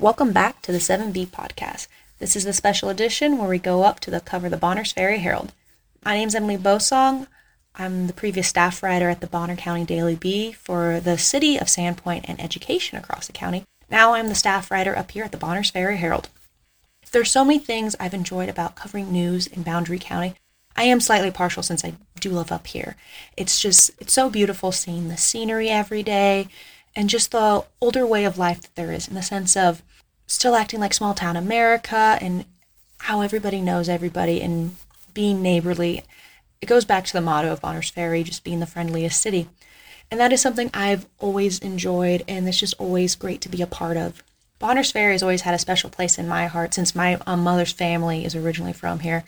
Welcome back to the 7B podcast. This is the special edition where we go up to the cover the Bonners Ferry Herald. My name is Emily Bosong. I'm the previous staff writer at the Bonner County Daily Bee for the city of Sandpoint and education across the county. Now I'm the staff writer up here at the Bonners Ferry Herald. There's so many things I've enjoyed about covering news in Boundary County. I am slightly partial since I do live up here. It's just, it's so beautiful seeing the scenery every day and just the older way of life that there is in the sense of still acting like small town America and how everybody knows everybody and being neighborly. It goes back to the motto of Bonners Ferry, just being the friendliest city. And that is something I've always enjoyed, and it's just always great to be a part of. Bonners Ferry has always had a special place in my heart since my um, mother's family is originally from here.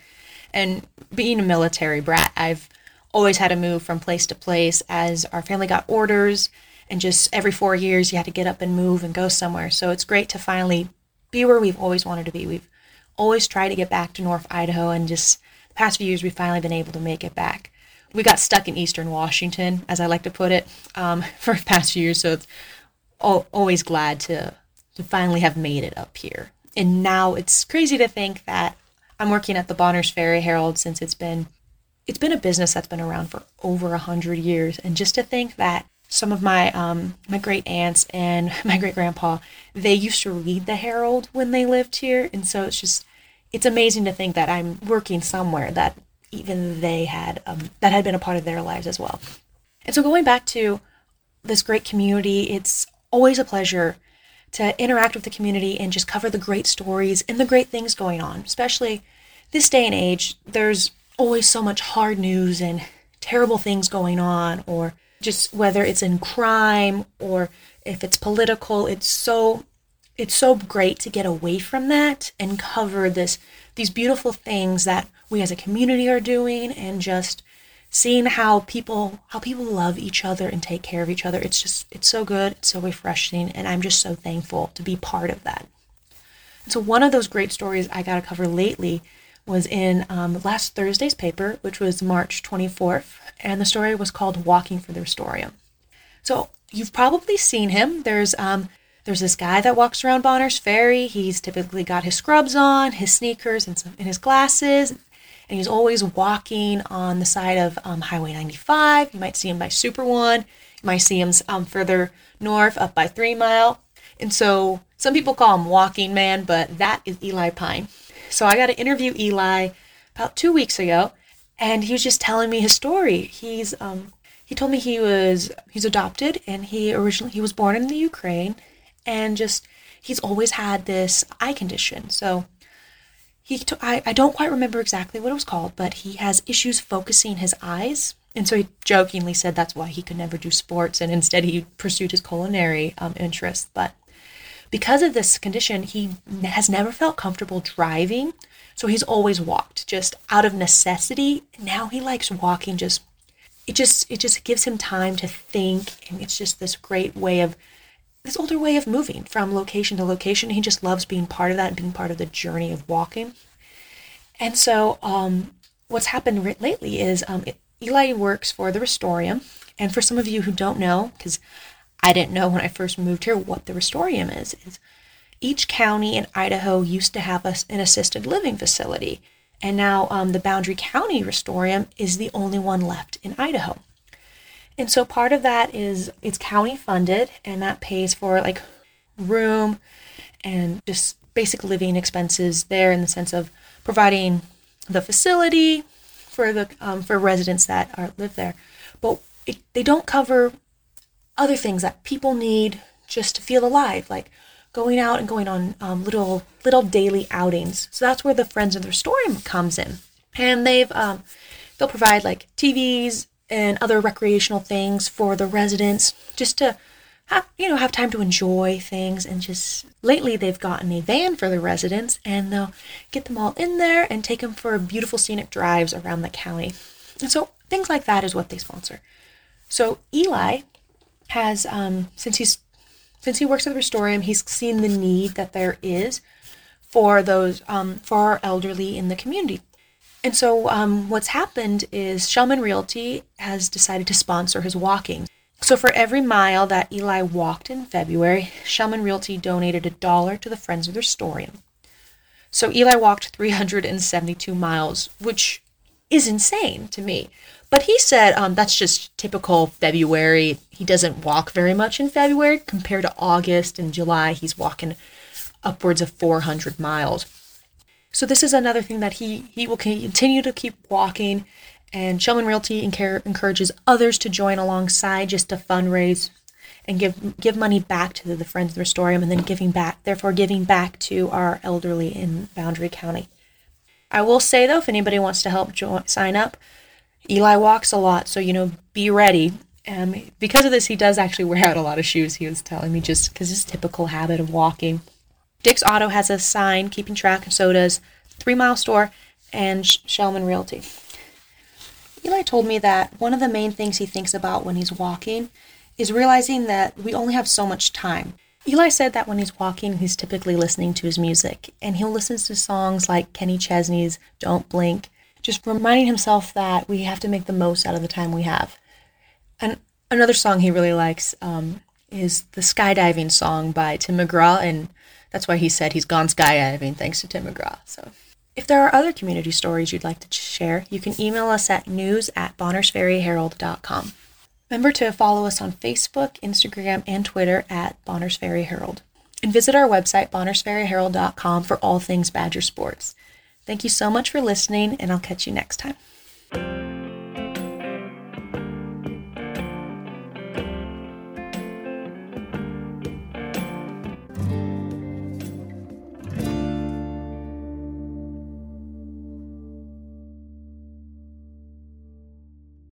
And being a military brat, I've always had to move from place to place as our family got orders and just every four years you had to get up and move and go somewhere. So it's great to finally be where we've always wanted to be. We've always tried to get back to North Idaho, and just the past few years we've finally been able to make it back. We got stuck in Eastern Washington, as I like to put it, um, for the past few years. So it's always glad to to finally have made it up here. And now it's crazy to think that I'm working at the Bonners Ferry Herald since it's been it's been a business that's been around for over a hundred years, and just to think that some of my um, my great aunts and my great grandpa they used to read the Herald when they lived here, and so it's just it's amazing to think that I'm working somewhere that even they had um, that had been a part of their lives as well. And so going back to this great community, it's always a pleasure to interact with the community and just cover the great stories and the great things going on. Especially this day and age, there's always so much hard news and terrible things going on or just whether it's in crime or if it's political it's so it's so great to get away from that and cover this these beautiful things that we as a community are doing and just seeing how people how people love each other and take care of each other. It's just it's so good it's so refreshing and i'm just so thankful to be part of that. And so one of those great stories i got to cover lately was in um, last thursday's paper which was march 24th and the story was called Walking for the Restorium. So you've probably seen him. There's um, there's this guy that walks around Bonners Ferry. He's typically got his scrubs on, his sneakers, and, some, and his glasses, and he's always walking on the side of um, Highway 95. You might see him by Super One. You might see him um, further north, up by Three Mile. And so some people call him Walking Man, but that is Eli Pine. So I got to interview Eli about two weeks ago, and he was just telling me his story. He's um, he told me he was he's adopted and he originally he was born in the Ukraine and just he's always had this eye condition. So he t- I, I don't quite remember exactly what it was called, but he has issues focusing his eyes. And so he jokingly said that's why he could never do sports and instead he pursued his culinary um, interests. But because of this condition, he has never felt comfortable driving so he's always walked just out of necessity. Now he likes walking just it just it just gives him time to think and it's just this great way of this older way of moving from location to location. He just loves being part of that and being part of the journey of walking. And so um, what's happened lately is um, Eli works for the Restorium. And for some of you who don't know, because I didn't know when I first moved here what the Restorium is, is each county in Idaho used to have a, an assisted living facility, and now um, the Boundary County Restorium is the only one left in Idaho. And so part of that is it's county funded, and that pays for like room and just basic living expenses there in the sense of providing the facility for the um, for residents that are live there. But it, they don't cover other things that people need just to feel alive, like going out and going on um, little little daily outings. So that's where the Friends of the Restorium comes in, and they've um, they'll provide like TVs and other recreational things for the residents just to have you know have time to enjoy things. And just lately they've gotten a van for the residents and they'll get them all in there and take them for beautiful scenic drives around the county. And so things like that is what they sponsor. So eli has um, since he's since he works at the Restorium, he's seen the need that there is for those um, for our elderly in the community. And so um, what's happened is Shellman Realty has decided to sponsor his walking. So for every mile that Eli walked in February, Shellman Realty donated a dollar to the Friends of the Restorium. So Eli walked 372 miles, which is insane to me. But he said um, that's just typical February. He doesn't walk very much in February compared to August and July. He's walking upwards of 400 miles. So this is another thing that he he will continue to keep walking. And Shellman Realty encourages others to join alongside just to fundraise and give give money back to the, Friends of the Restorium and then giving back, therefore giving back to our elderly in Boundary County. I will say though, if anybody wants to help join, sign up, Eli walks a lot, so you know, be ready. Um, because of this, he does actually wear out a lot of shoes. He was telling me just because his typical habit of walking. Dick's Auto has a sign keeping track, and so does Three Mile Store and Shellman Realty. Eli told me that one of the main things he thinks about when he's walking is realizing that we only have so much time. Eli said that when he's walking, he's typically listening to his music, and he'll listen to songs like Kenny Chesney's Don't Blink, just reminding himself that we have to make the most out of the time we have. And another song he really likes um, is the skydiving song by Tim McGraw, and that's why he said he's gone skydiving thanks to Tim McGraw. So, if there are other community stories you'd like to share, you can email us at news at bonnersferryherald.com. Remember to follow us on Facebook, Instagram, and Twitter at Bonners Ferry Herald. And visit our website, bonnersferryherald.com, for all things Badger sports. Thank you so much for listening, and I'll catch you next time.